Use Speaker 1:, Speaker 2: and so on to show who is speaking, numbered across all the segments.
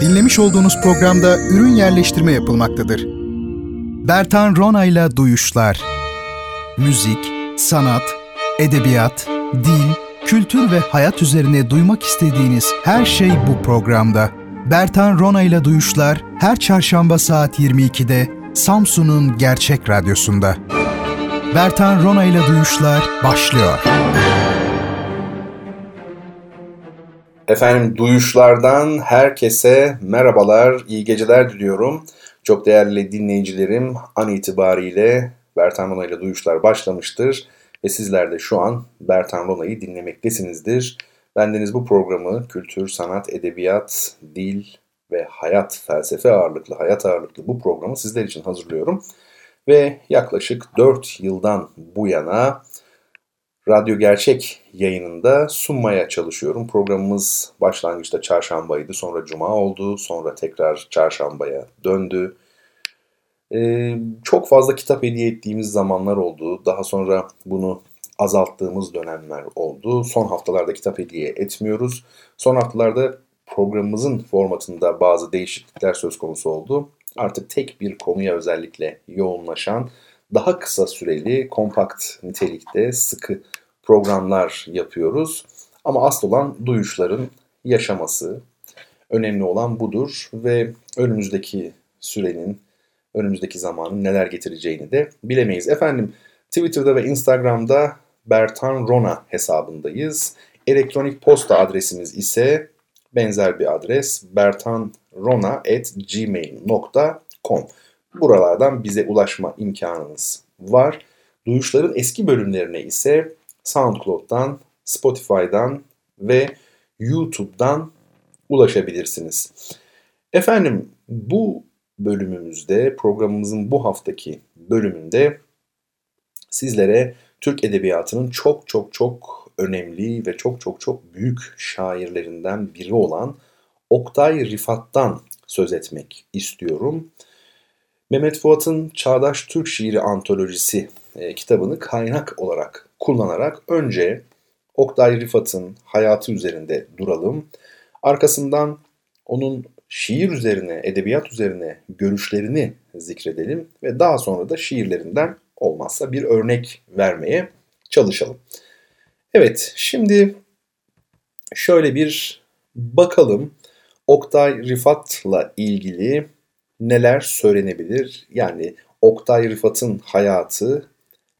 Speaker 1: Dinlemiş olduğunuz programda ürün yerleştirme yapılmaktadır. Bertan Rona ile Duyuşlar Müzik, sanat, edebiyat, dil, kültür ve hayat üzerine duymak istediğiniz her şey bu programda. Bertan Rona ile Duyuşlar her çarşamba saat 22'de Samsun'un Gerçek Radyosu'nda. Bertan Rona ile Duyuşlar başlıyor.
Speaker 2: Efendim duyuşlardan herkese merhabalar, iyi geceler diliyorum. Çok değerli dinleyicilerim an itibariyle Bertan Rona ile duyuşlar başlamıştır. Ve sizler de şu an Bertan Rona'yı dinlemektesinizdir. Bendeniz bu programı kültür, sanat, edebiyat, dil ve hayat, felsefe ağırlıklı, hayat ağırlıklı bu programı sizler için hazırlıyorum. Ve yaklaşık 4 yıldan bu yana Radyo Gerçek yayınında sunmaya çalışıyorum. Programımız başlangıçta çarşambaydı, sonra cuma oldu, sonra tekrar çarşambaya döndü. Ee, çok fazla kitap hediye ettiğimiz zamanlar oldu. Daha sonra bunu azalttığımız dönemler oldu. Son haftalarda kitap hediye etmiyoruz. Son haftalarda programımızın formatında bazı değişiklikler söz konusu oldu. Artık tek bir konuya özellikle yoğunlaşan, daha kısa süreli, kompakt nitelikte, sıkı programlar yapıyoruz. Ama asıl olan duyuşların yaşaması. Önemli olan budur ve önümüzdeki sürenin, önümüzdeki zamanın neler getireceğini de bilemeyiz. Efendim Twitter'da ve Instagram'da Bertan Rona hesabındayız. Elektronik posta adresimiz ise benzer bir adres bertanrona.gmail.com Buralardan bize ulaşma imkanınız var. Duyuşların eski bölümlerine ise SoundCloud'dan, Spotify'dan ve YouTube'dan ulaşabilirsiniz. Efendim bu bölümümüzde, programımızın bu haftaki bölümünde sizlere Türk Edebiyatı'nın çok çok çok önemli ve çok çok çok büyük şairlerinden biri olan Oktay Rifat'tan söz etmek istiyorum. Mehmet Fuat'ın Çağdaş Türk Şiiri Antolojisi e, kitabını kaynak olarak kullanarak önce Oktay Rifat'ın hayatı üzerinde duralım. Arkasından onun şiir üzerine, edebiyat üzerine görüşlerini zikredelim ve daha sonra da şiirlerinden olmazsa bir örnek vermeye çalışalım. Evet, şimdi şöyle bir bakalım Oktay Rifat'la ilgili neler söylenebilir? Yani Oktay Rifat'ın hayatı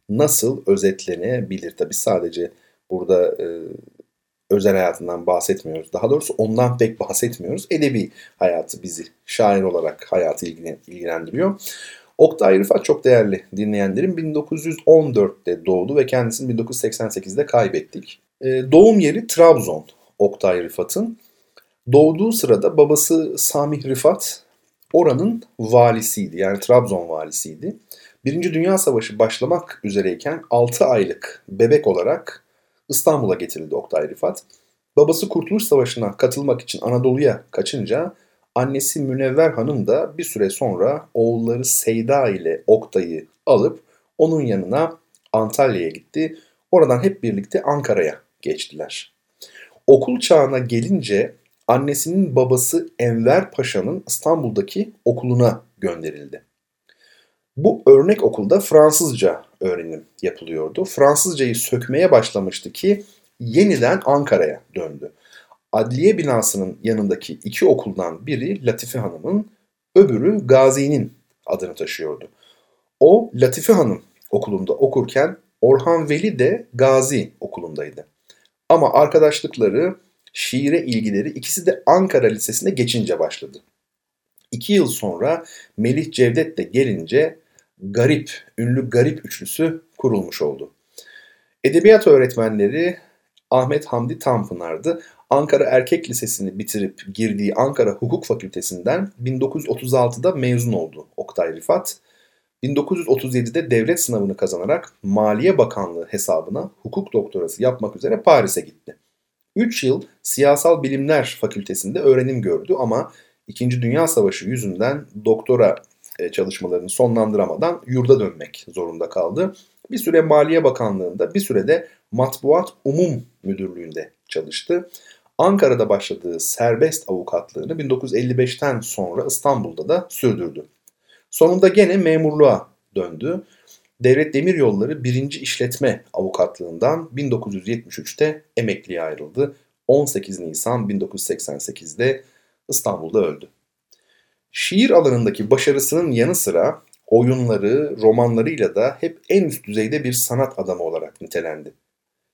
Speaker 2: nasıl özetlenebilir? Tabi sadece burada e, özel hayatından bahsetmiyoruz. Daha doğrusu ondan pek bahsetmiyoruz. Edebi hayatı bizi şair olarak hayatı ilgilendiriyor. Oktay Rıfat çok değerli dinleyenlerim 1914'te doğdu ve kendisini 1988'de kaybettik. E, doğum yeri Trabzon Oktay Rıfat'ın. Doğduğu sırada babası Samih Rıfat oranın valisiydi yani Trabzon valisiydi. Birinci Dünya Savaşı başlamak üzereyken 6 aylık bebek olarak İstanbul'a getirildi Oktay Rıfat. Babası Kurtuluş Savaşı'na katılmak için Anadolu'ya kaçınca annesi Münevver Hanım da bir süre sonra oğulları Seyda ile Oktay'ı alıp onun yanına Antalya'ya gitti. Oradan hep birlikte Ankara'ya geçtiler. Okul çağına gelince annesinin babası Enver Paşa'nın İstanbul'daki okuluna gönderildi. Bu örnek okulda Fransızca öğrenim yapılıyordu. Fransızcayı sökmeye başlamıştı ki yeniden Ankara'ya döndü. Adliye binasının yanındaki iki okuldan biri Latife Hanım'ın, öbürü Gazi'nin adını taşıyordu. O Latife Hanım okulunda okurken Orhan Veli de Gazi okulundaydı. Ama arkadaşlıkları, şiire ilgileri ikisi de Ankara Lisesi'ne geçince başladı. İki yıl sonra Melih Cevdet de gelince Garip, ünlü Garip üçlüsü kurulmuş oldu. Edebiyat öğretmenleri Ahmet Hamdi Tanpınar'dı. Ankara Erkek Lisesi'ni bitirip girdiği Ankara Hukuk Fakültesinden 1936'da mezun oldu Oktay Rifat. 1937'de devlet sınavını kazanarak Maliye Bakanlığı hesabına hukuk doktorası yapmak üzere Paris'e gitti. 3 yıl Siyasal Bilimler Fakültesinde öğrenim gördü ama 2. Dünya Savaşı yüzünden doktora e, çalışmalarını sonlandıramadan yurda dönmek zorunda kaldı. Bir süre Maliye Bakanlığı'nda, bir süre de Matbuat Umum Müdürlüğü'nde çalıştı. Ankara'da başladığı serbest avukatlığını 1955'ten sonra İstanbul'da da sürdürdü. Sonunda gene memurluğa döndü. Devlet Demiryolları 1. İşletme Avukatlığından 1973'te emekliye ayrıldı. 18 Nisan 1988'de İstanbul'da öldü. Şiir alanındaki başarısının yanı sıra oyunları, romanlarıyla da hep en üst düzeyde bir sanat adamı olarak nitelendi.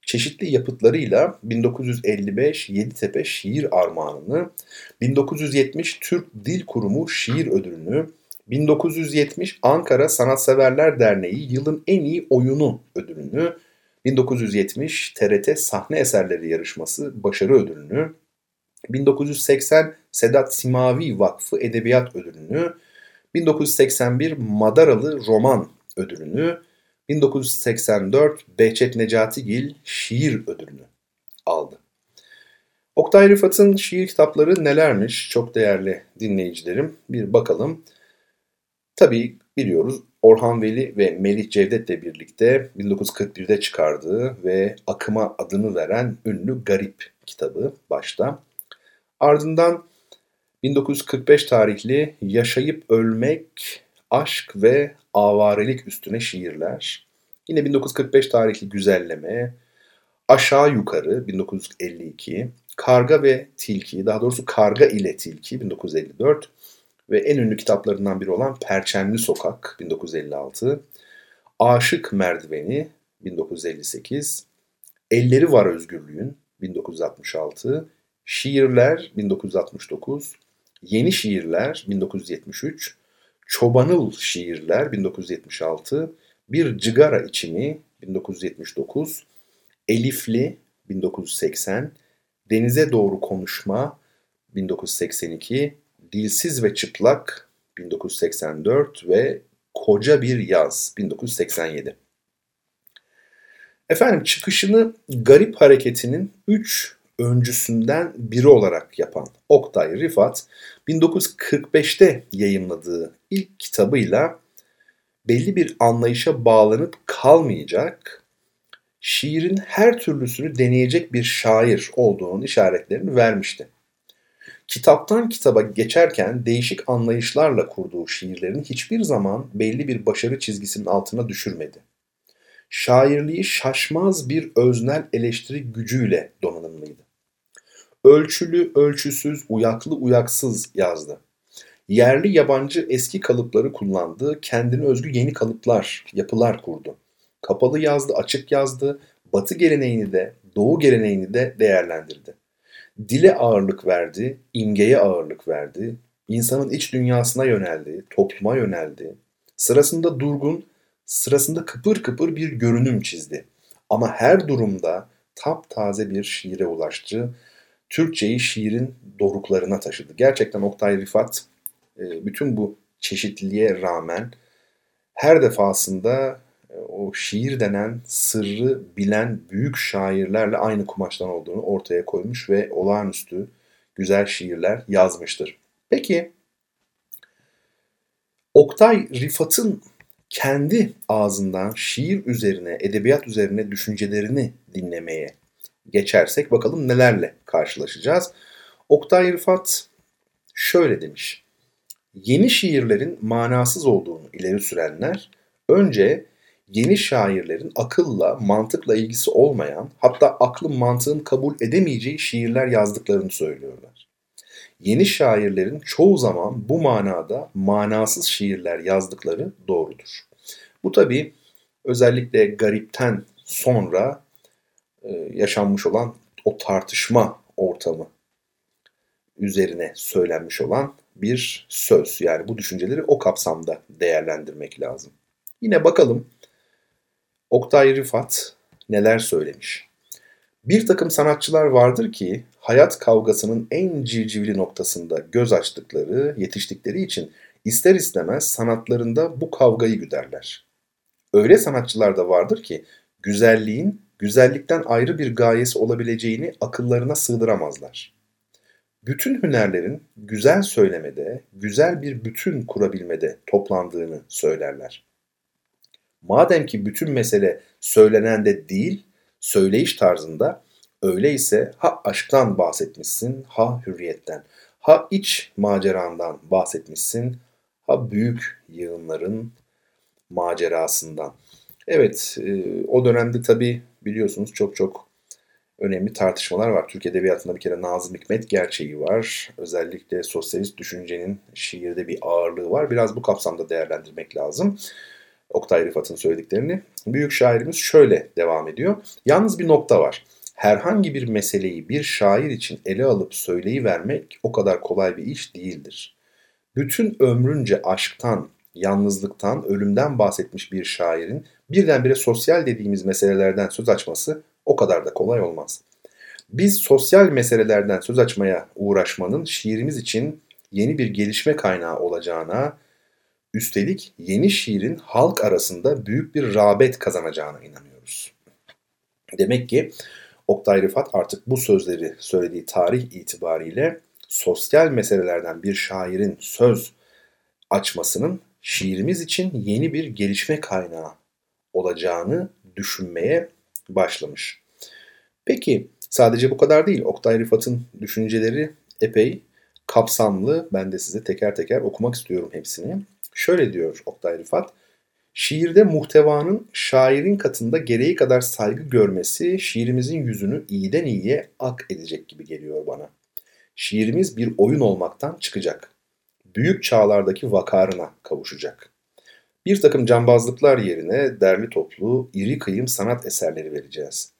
Speaker 2: Çeşitli yapıtlarıyla 1955 Yeditepe Şiir Armağanını, 1970 Türk Dil Kurumu Şiir Ödülünü, 1970 Ankara Sanatseverler Derneği Yılın En İyi Oyunu ödülünü, 1970 TRT Sahne Eserleri Yarışması Başarı Ödülünü, 1980 Sedat Simavi Vakfı Edebiyat Ödülünü, 1981 Madaralı Roman Ödülünü, 1984 Behçet Necatigil Şiir Ödülünü aldı. Oktay Rıfat'ın şiir kitapları nelermiş çok değerli dinleyicilerim bir bakalım. Tabii biliyoruz Orhan Veli ve Melih Cevdet'le birlikte 1941'de çıkardığı ve akıma adını veren ünlü Garip kitabı başta. Ardından 1945 tarihli Yaşayıp Ölmek, Aşk ve Avarelik üstüne şiirler. Yine 1945 tarihli Güzelleme, Aşağı Yukarı 1952, Karga ve Tilki, daha doğrusu Karga ile Tilki 1954 ve en ünlü kitaplarından biri olan Perçemli Sokak 1956, Aşık Merdiveni 1958, Elleri Var Özgürlüğün 1966, Şiirler 1969, Yeni Şiirler 1973, Çobanıl Şiirler 1976, Bir Cigara İçimi 1979, Elifli 1980, Denize Doğru Konuşma 1982, Dilsiz ve Çıplak 1984 ve Koca Bir Yaz 1987. Efendim çıkışını Garip Hareketi'nin 3 öncüsünden biri olarak yapan Oktay Rifat 1945'te yayınladığı ilk kitabıyla belli bir anlayışa bağlanıp kalmayacak, şiirin her türlüsünü deneyecek bir şair olduğunun işaretlerini vermişti. Kitaptan kitaba geçerken değişik anlayışlarla kurduğu şiirlerini hiçbir zaman belli bir başarı çizgisinin altına düşürmedi. Şairliği şaşmaz bir öznel eleştiri gücüyle donanımlıydı. Ölçülü, ölçüsüz, uyaklı, uyaksız yazdı. Yerli yabancı eski kalıpları kullandı, kendine özgü yeni kalıplar, yapılar kurdu. Kapalı yazdı, açık yazdı, batı geleneğini de, doğu geleneğini de değerlendirdi. Dile ağırlık verdi, imgeye ağırlık verdi, insanın iç dünyasına yöneldi, topluma yöneldi. Sırasında durgun, sırasında kıpır kıpır bir görünüm çizdi. Ama her durumda taptaze bir şiire ulaştı Türkçeyi şiirin doruklarına taşıdı. Gerçekten Oktay Rifat e, bütün bu çeşitliliğe rağmen her defasında o şiir denen sırrı bilen büyük şairlerle aynı kumaştan olduğunu ortaya koymuş ve olağanüstü güzel şiirler yazmıştır. Peki Oktay Rifat'ın kendi ağzından şiir üzerine, edebiyat üzerine düşüncelerini dinlemeye geçersek bakalım nelerle karşılaşacağız. Oktay Rıfat şöyle demiş. Yeni şiirlerin manasız olduğunu ileri sürenler önce yeni şairlerin akılla, mantıkla ilgisi olmayan, hatta aklın mantığın kabul edemeyeceği şiirler yazdıklarını söylüyorlar. Yeni şairlerin çoğu zaman bu manada manasız şiirler yazdıkları doğrudur. Bu tabi özellikle garipten sonra e, yaşanmış olan o tartışma ortamı üzerine söylenmiş olan bir söz. Yani bu düşünceleri o kapsamda değerlendirmek lazım. Yine bakalım Oktay Rifat neler söylemiş. Bir takım sanatçılar vardır ki hayat kavgasının en civcivli noktasında göz açtıkları, yetiştikleri için ister istemez sanatlarında bu kavgayı güderler. Öyle sanatçılar da vardır ki güzelliğin güzellikten ayrı bir gayesi olabileceğini akıllarına sığdıramazlar. Bütün hünerlerin güzel söylemede, güzel bir bütün kurabilmede toplandığını söylerler. Madem ki bütün mesele söylenende değil, söyleyiş tarzında, Öyleyse ha aşktan bahsetmişsin, ha hürriyetten, ha iç macerandan bahsetmişsin, ha büyük yığınların macerasından. Evet, e, o dönemde tabii biliyorsunuz çok çok önemli tartışmalar var. Türk Edebiyatı'nda bir kere Nazım Hikmet gerçeği var. Özellikle sosyalist düşüncenin şiirde bir ağırlığı var. Biraz bu kapsamda değerlendirmek lazım. Oktay Rıfat'ın söylediklerini. Büyük şairimiz şöyle devam ediyor. Yalnız bir nokta var. Herhangi bir meseleyi bir şair için ele alıp söyleyivermek o kadar kolay bir iş değildir. Bütün ömrünce aşktan, yalnızlıktan, ölümden bahsetmiş bir şairin birdenbire sosyal dediğimiz meselelerden söz açması o kadar da kolay olmaz. Biz sosyal meselelerden söz açmaya uğraşmanın şiirimiz için yeni bir gelişme kaynağı olacağına, üstelik yeni şiirin halk arasında büyük bir rağbet kazanacağına inanıyoruz. Demek ki Oktay Rıfat artık bu sözleri söylediği tarih itibariyle sosyal meselelerden bir şairin söz açmasının şiirimiz için yeni bir gelişme kaynağı olacağını düşünmeye başlamış. Peki sadece bu kadar değil. Oktay Rıfat'ın düşünceleri epey kapsamlı. Ben de size teker teker okumak istiyorum hepsini. Şöyle diyor Oktay Rıfat. Şiirde muhtevanın şairin katında gereği kadar saygı görmesi şiirimizin yüzünü iyiden iyiye ak edecek gibi geliyor bana. Şiirimiz bir oyun olmaktan çıkacak. Büyük çağlardaki vakarına kavuşacak. Bir takım cambazlıklar yerine derli toplu, iri kıyım sanat eserleri vereceğiz.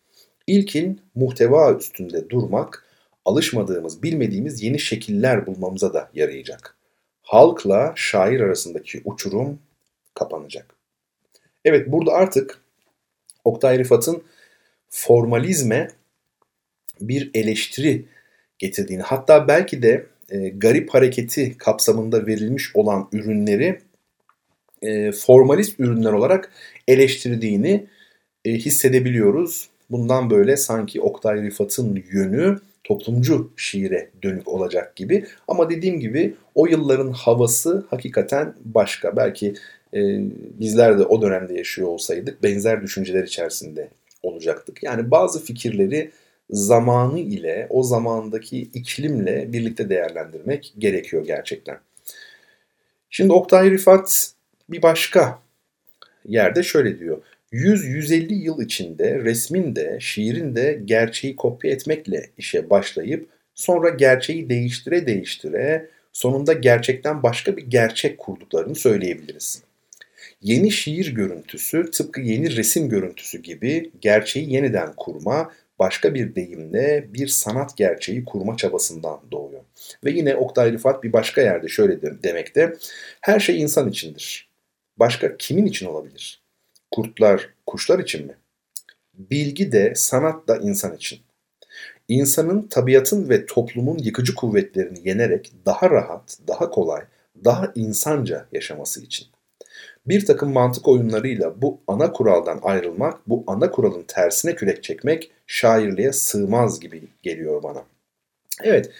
Speaker 2: İlkin muhteva üstünde durmak, alışmadığımız, bilmediğimiz yeni şekiller bulmamıza da yarayacak. Halkla şair arasındaki uçurum kapanacak. Evet burada artık Oktay Rıfat'ın formalizme bir eleştiri getirdiğini hatta belki de e, garip hareketi kapsamında verilmiş olan ürünleri e, formalist ürünler olarak eleştirdiğini e, hissedebiliyoruz. Bundan böyle sanki Oktay Rıfat'ın yönü toplumcu şiire dönük olacak gibi. Ama dediğim gibi o yılların havası hakikaten başka. Belki e, bizler de o dönemde yaşıyor olsaydık benzer düşünceler içerisinde olacaktık. Yani bazı fikirleri zamanı ile o zamandaki iklimle birlikte değerlendirmek gerekiyor gerçekten. Şimdi Oktay Rifat bir başka yerde şöyle diyor. 100-150 yıl içinde resmin de şiirin de gerçeği kopya etmekle işe başlayıp sonra gerçeği değiştire değiştire sonunda gerçekten başka bir gerçek kurduklarını söyleyebiliriz. Yeni şiir görüntüsü tıpkı yeni resim görüntüsü gibi gerçeği yeniden kurma, başka bir deyimle bir sanat gerçeği kurma çabasından doğuyor. Ve yine Oktay Rıfat bir başka yerde şöyle demekte, her şey insan içindir. Başka kimin için olabilir? Kurtlar, kuşlar için mi? Bilgi de, sanat da insan için. İnsanın tabiatın ve toplumun yıkıcı kuvvetlerini yenerek daha rahat, daha kolay, daha insanca yaşaması için. Bir takım mantık oyunlarıyla bu ana kuraldan ayrılmak, bu ana kuralın tersine kürek çekmek şairliğe sığmaz gibi geliyor bana. Evet,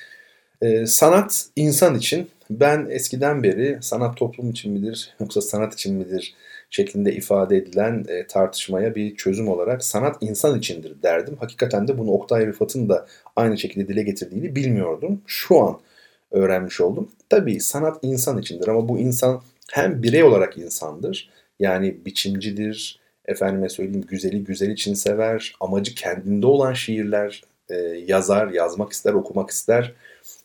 Speaker 2: e, sanat insan için ben eskiden beri sanat toplum için midir yoksa sanat için midir şeklinde ifade edilen e, tartışmaya bir çözüm olarak sanat insan içindir derdim. Hakikaten de bunu Oktay Rıfat'ın da aynı şekilde dile getirdiğini bilmiyordum. Şu an öğrenmiş oldum. Tabii sanat insan içindir ama bu insan hem birey olarak insandır. Yani biçimcidir, efendime söyleyeyim güzeli güzel için sever, amacı kendinde olan şiirler e, yazar, yazmak ister, okumak ister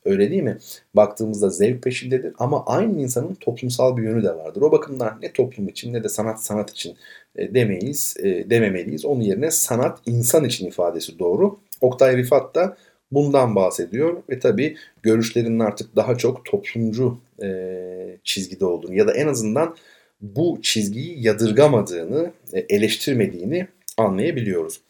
Speaker 2: Öyle değil mi? Baktığımızda zevk peşindedir ama aynı insanın toplumsal bir yönü de vardır. O bakımdan ne toplum için ne de sanat sanat için e, demeyiz, e, dememeliyiz. Onun yerine sanat insan için ifadesi doğru. Oktay Rifat da bundan bahsediyor ve tabii görüşlerinin artık daha çok toplumcu e, çizgide olduğunu ya da en azından bu çizgiyi yadırgamadığını, eleştirmediğini anlayabiliyoruz.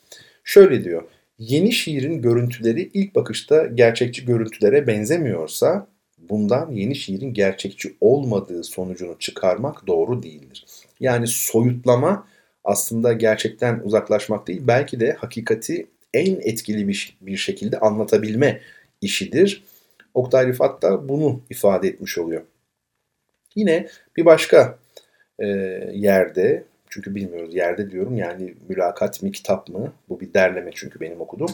Speaker 2: Şöyle diyor, Yeni şiirin görüntüleri ilk bakışta gerçekçi görüntülere benzemiyorsa bundan yeni şiirin gerçekçi olmadığı sonucunu çıkarmak doğru değildir. Yani soyutlama aslında gerçekten uzaklaşmak değil, belki de hakikati en etkili bir, bir şekilde anlatabilme işidir. Oktay Rifat da bunu ifade etmiş oluyor. Yine bir başka e, yerde çünkü bilmiyoruz yerde diyorum yani mülakat mi kitap mı? Bu bir derleme çünkü benim okudum.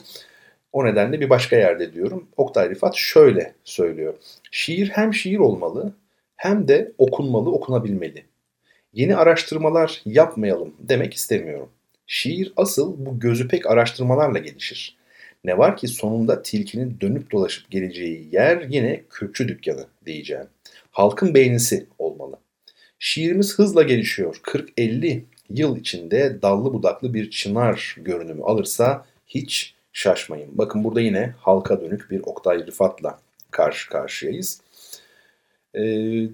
Speaker 2: O nedenle bir başka yerde diyorum. Oktay Rifat şöyle söylüyor. Şiir hem şiir olmalı hem de okunmalı, okunabilmeli. Yeni araştırmalar yapmayalım demek istemiyorum. Şiir asıl bu gözü pek araştırmalarla gelişir. Ne var ki sonunda tilkinin dönüp dolaşıp geleceği yer yine kürkçü dükkanı diyeceğim. Halkın beğenisi olmalı. Şiirimiz hızla gelişiyor. 40-50 yıl içinde dallı budaklı bir çınar görünümü alırsa hiç şaşmayın. Bakın burada yine halka dönük bir Oktay Rıfat'la karşı karşıyayız. Ee,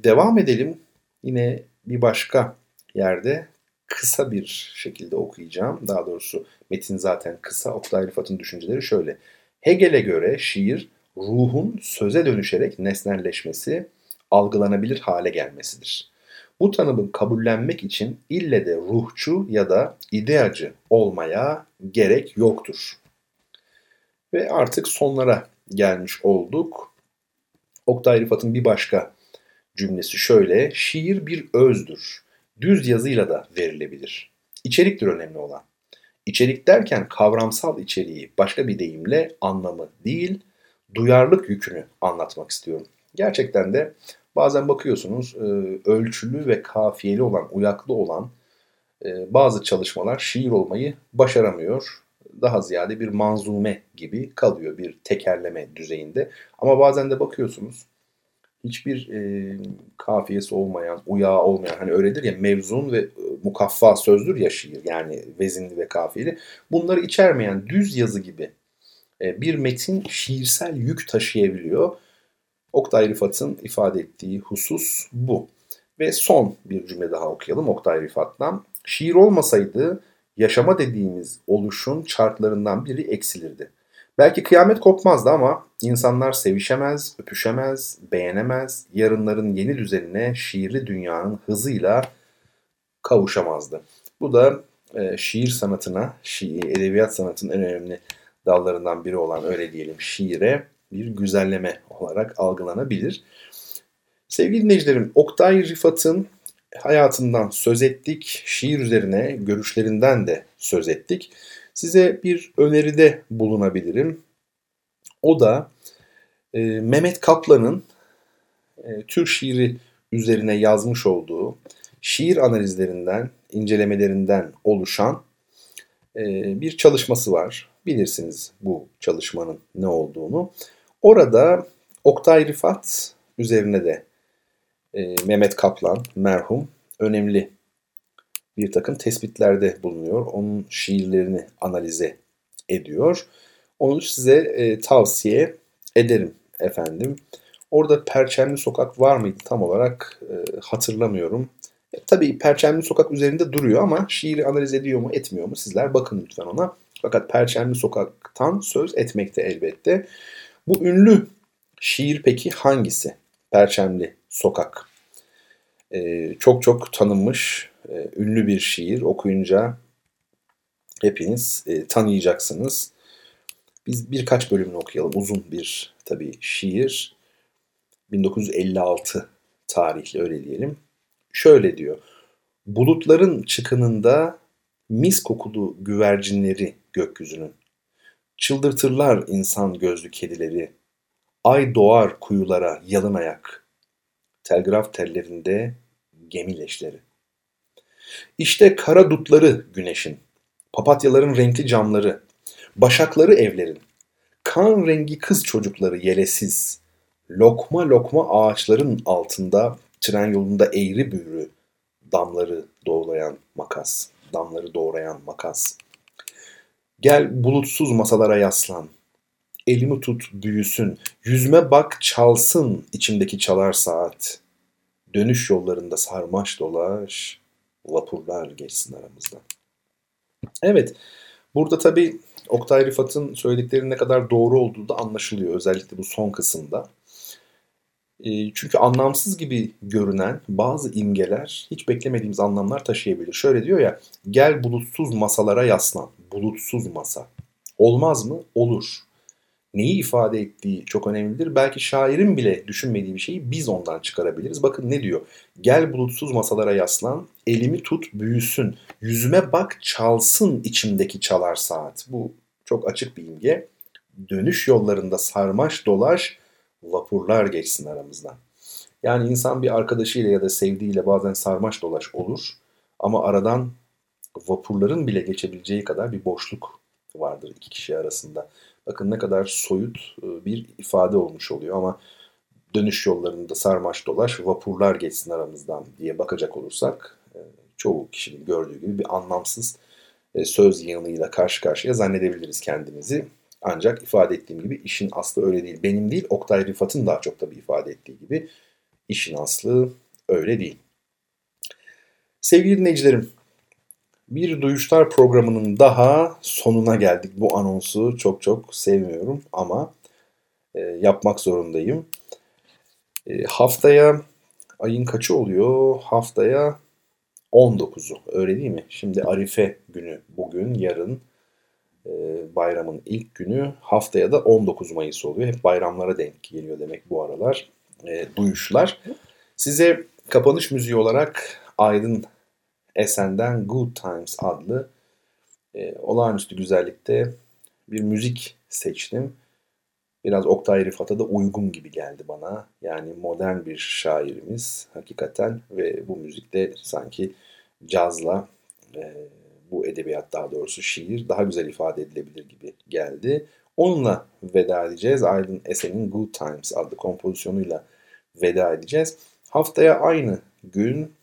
Speaker 2: devam edelim. Yine bir başka yerde kısa bir şekilde okuyacağım. Daha doğrusu metin zaten kısa. Oktay Rıfat'ın düşünceleri şöyle. Hegel'e göre şiir ruhun söze dönüşerek nesnelleşmesi, algılanabilir hale gelmesidir. Bu tanımı kabullenmek için ille de ruhçu ya da ideacı olmaya gerek yoktur. Ve artık sonlara gelmiş olduk. Oktay Rıfat'ın bir başka cümlesi şöyle. Şiir bir özdür. Düz yazıyla da verilebilir. İçeriktir önemli olan. İçerik derken kavramsal içeriği başka bir deyimle anlamı değil, duyarlılık yükünü anlatmak istiyorum. Gerçekten de bazen bakıyorsunuz e, ölçülü ve kafiyeli olan, uyaklı olan e, bazı çalışmalar şiir olmayı başaramıyor daha ziyade bir manzume gibi kalıyor bir tekerleme düzeyinde. Ama bazen de bakıyorsunuz hiçbir e, kafiyesi olmayan, uyağı olmayan hani öyledir ya mevzun ve e, mukaffa sözdür ya şiir yani vezinli ve kafiyeli. Bunları içermeyen düz yazı gibi e, bir metin şiirsel yük taşıyabiliyor. Oktay Rıfat'ın ifade ettiği husus bu. Ve son bir cümle daha okuyalım Oktay Rıfat'tan. Şiir olmasaydı yaşama dediğimiz oluşun şartlarından biri eksilirdi. Belki kıyamet kopmazdı ama insanlar sevişemez, öpüşemez, beğenemez, yarınların yeni düzenine şiirli dünyanın hızıyla kavuşamazdı. Bu da e, şiir sanatına, şiir, edebiyat sanatının en önemli dallarından biri olan öyle diyelim şiire bir güzelleme olarak algılanabilir. Sevgili dinleyicilerim, Oktay Rıfat'ın hayatından söz ettik, şiir üzerine görüşlerinden de söz ettik. Size bir öneride bulunabilirim. O da e, Mehmet Kaplan'ın e, Türk şiiri üzerine yazmış olduğu şiir analizlerinden, incelemelerinden oluşan e, bir çalışması var. Bilirsiniz bu çalışmanın ne olduğunu. Orada Oktay Rifat üzerine de e, Mehmet Kaplan merhum önemli bir takım tespitlerde bulunuyor. Onun şiirlerini analize ediyor. Onu size e, tavsiye ederim efendim. Orada Perçemli Sokak var mıydı tam olarak e, hatırlamıyorum. E, tabii Perçemli Sokak üzerinde duruyor ama şiiri analiz ediyor mu etmiyor mu sizler bakın lütfen ona. Fakat Perçemli Sokak'tan söz etmekte elbette. Bu ünlü şiir peki hangisi? Perçemli Sokak. Ee, çok çok tanınmış, e, ünlü bir şiir. Okuyunca hepiniz e, tanıyacaksınız. Biz birkaç bölümünü okuyalım. Uzun bir tabii şiir. 1956 tarihli öyle diyelim. Şöyle diyor. Bulutların çıkınında mis kokulu güvercinleri gökyüzünün. Çıldırtırlar insan gözlü kedileri. Ay doğar kuyulara yalın ayak telgraf tellerinde gemi leşleri. İşte kara dutları güneşin, papatyaların renkli camları, başakları evlerin, kan rengi kız çocukları yelesiz, lokma lokma ağaçların altında tren yolunda eğri büğrü, damları doğrayan makas, damları doğrayan makas. Gel bulutsuz masalara yaslan, elimi tut büyüsün, yüzme bak çalsın içimdeki çalar saat. Dönüş yollarında sarmaş dolaş, vapurlar geçsin aramızda. Evet, burada tabii Oktay Rıfat'ın söylediklerinin ne kadar doğru olduğu da anlaşılıyor özellikle bu son kısımda. Ee, çünkü anlamsız gibi görünen bazı imgeler hiç beklemediğimiz anlamlar taşıyabilir. Şöyle diyor ya, gel bulutsuz masalara yaslan. Bulutsuz masa. Olmaz mı? Olur neyi ifade ettiği çok önemlidir. Belki şairin bile düşünmediği bir şeyi biz ondan çıkarabiliriz. Bakın ne diyor? Gel bulutsuz masalara yaslan, elimi tut büyüsün, yüzüme bak çalsın içimdeki çalar saat. Bu çok açık bir imge. dönüş yollarında sarmaş dolaş vapurlar geçsin aramızdan. Yani insan bir arkadaşıyla ya da sevdiğiyle bazen sarmaş dolaş olur ama aradan vapurların bile geçebileceği kadar bir boşluk vardır iki kişi arasında. Bakın ne kadar soyut e, bir ifade olmuş oluyor ama dönüş yollarında sarmaş dolaş vapurlar geçsin aramızdan diye bakacak olursak e, çoğu kişinin gördüğü gibi bir anlamsız e, söz yığınıyla karşı karşıya zannedebiliriz kendimizi. Ancak ifade ettiğim gibi işin aslı öyle değil. Benim değil Oktay Rıfat'ın daha çok tabii ifade ettiği gibi işin aslı öyle değil. Sevgili dinleyicilerim, bir Duyuşlar programının daha sonuna geldik. Bu anonsu çok çok sevmiyorum ama e, yapmak zorundayım. E, haftaya ayın kaçı oluyor? Haftaya 19'u öyle değil mi? Şimdi Arife günü bugün, yarın e, bayramın ilk günü. Haftaya da 19 Mayıs oluyor. Hep bayramlara denk geliyor demek bu aralar. E, duyuşlar. Size kapanış müziği olarak Aydın Esen'den Good Times adlı e, olağanüstü güzellikte bir müzik seçtim. Biraz Oktay Rıfat'a da uygun gibi geldi bana. Yani modern bir şairimiz hakikaten ve bu müzikte sanki cazla e, bu edebiyat daha doğrusu şiir daha güzel ifade edilebilir gibi geldi. Onunla veda edeceğiz. Aydın Esen'in Good Times adlı kompozisyonuyla veda edeceğiz. Haftaya aynı gün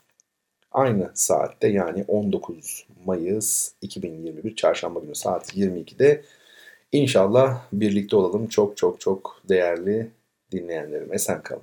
Speaker 2: aynı saatte yani 19 Mayıs 2021 Çarşamba günü saat 22'de inşallah birlikte olalım. Çok çok çok değerli dinleyenlerim. Esen kalın.